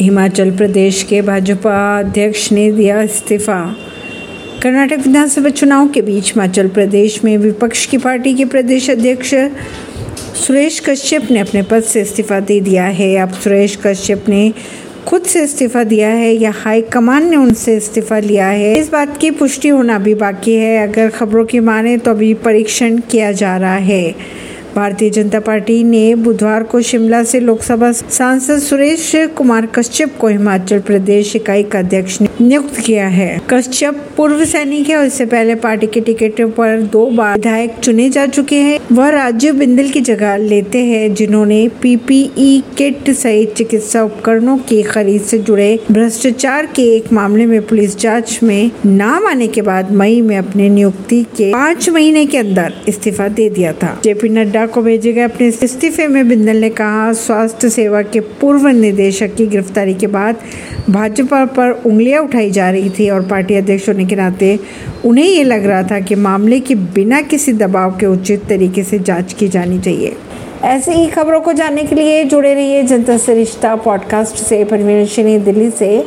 हिमाचल प्रदेश के भाजपा अध्यक्ष ने दिया इस्तीफा। कर्नाटक विधानसभा चुनाव के बीच हिमाचल प्रदेश में विपक्ष की पार्टी के प्रदेश अध्यक्ष सुरेश कश्यप ने अपने पद से इस्तीफा दे दिया है। अब सुरेश कश्यप ने खुद से इस्तीफा दिया है या हाईकमान ने उनसे इस्तीफा लिया है? इस बात की पुष्टि होना भी बाकी है। अगर खबरों की माने तो अभी परीक्षण किया जा रहा है। भारतीय जनता पार्टी ने बुधवार को शिमला से लोकसभा सांसद सुरेश कुमार कश्यप को हिमाचल प्रदेश इकाई का अध्यक्ष नियुक्त किया है। कश्यप पूर्व सैनिक है और इससे पहले पार्टी के टिकट पर दो बार विधायक चुने जा चुके हैं। वह राजीव बिंदल की जगह लेते हैं, जिन्होंने पीपीई किट सहित चिकित्सा उपकरणों की खरीद से जुड़े भ्रष्टाचार के एक मामले में पुलिस जाँच में नाम आने के बाद मई में अपने नियुक्ति के पाँच महीने के अंदर इस्तीफा दे दिया था। जेपी नड्डा को भेजे गए अपने इस्तीफे में बिंदल ने कहा, स्वास्थ्य सेवा के पूर्व निदेशक की गिरफ्तारी के बाद भाजपा पर उंगलियाँ उठाई जा रही थी और पार्टी अध्यक्ष होने के नाते उन्हें ये लग रहा था कि मामले की बिना किसी दबाव के उचित तरीके से जाँच की जानी चाहिए। ऐसे ही खबरों को जानने के लिए जुड़े रहिए जनता से रिश्ता पॉडकास्ट से। परवीन दिल्ली से।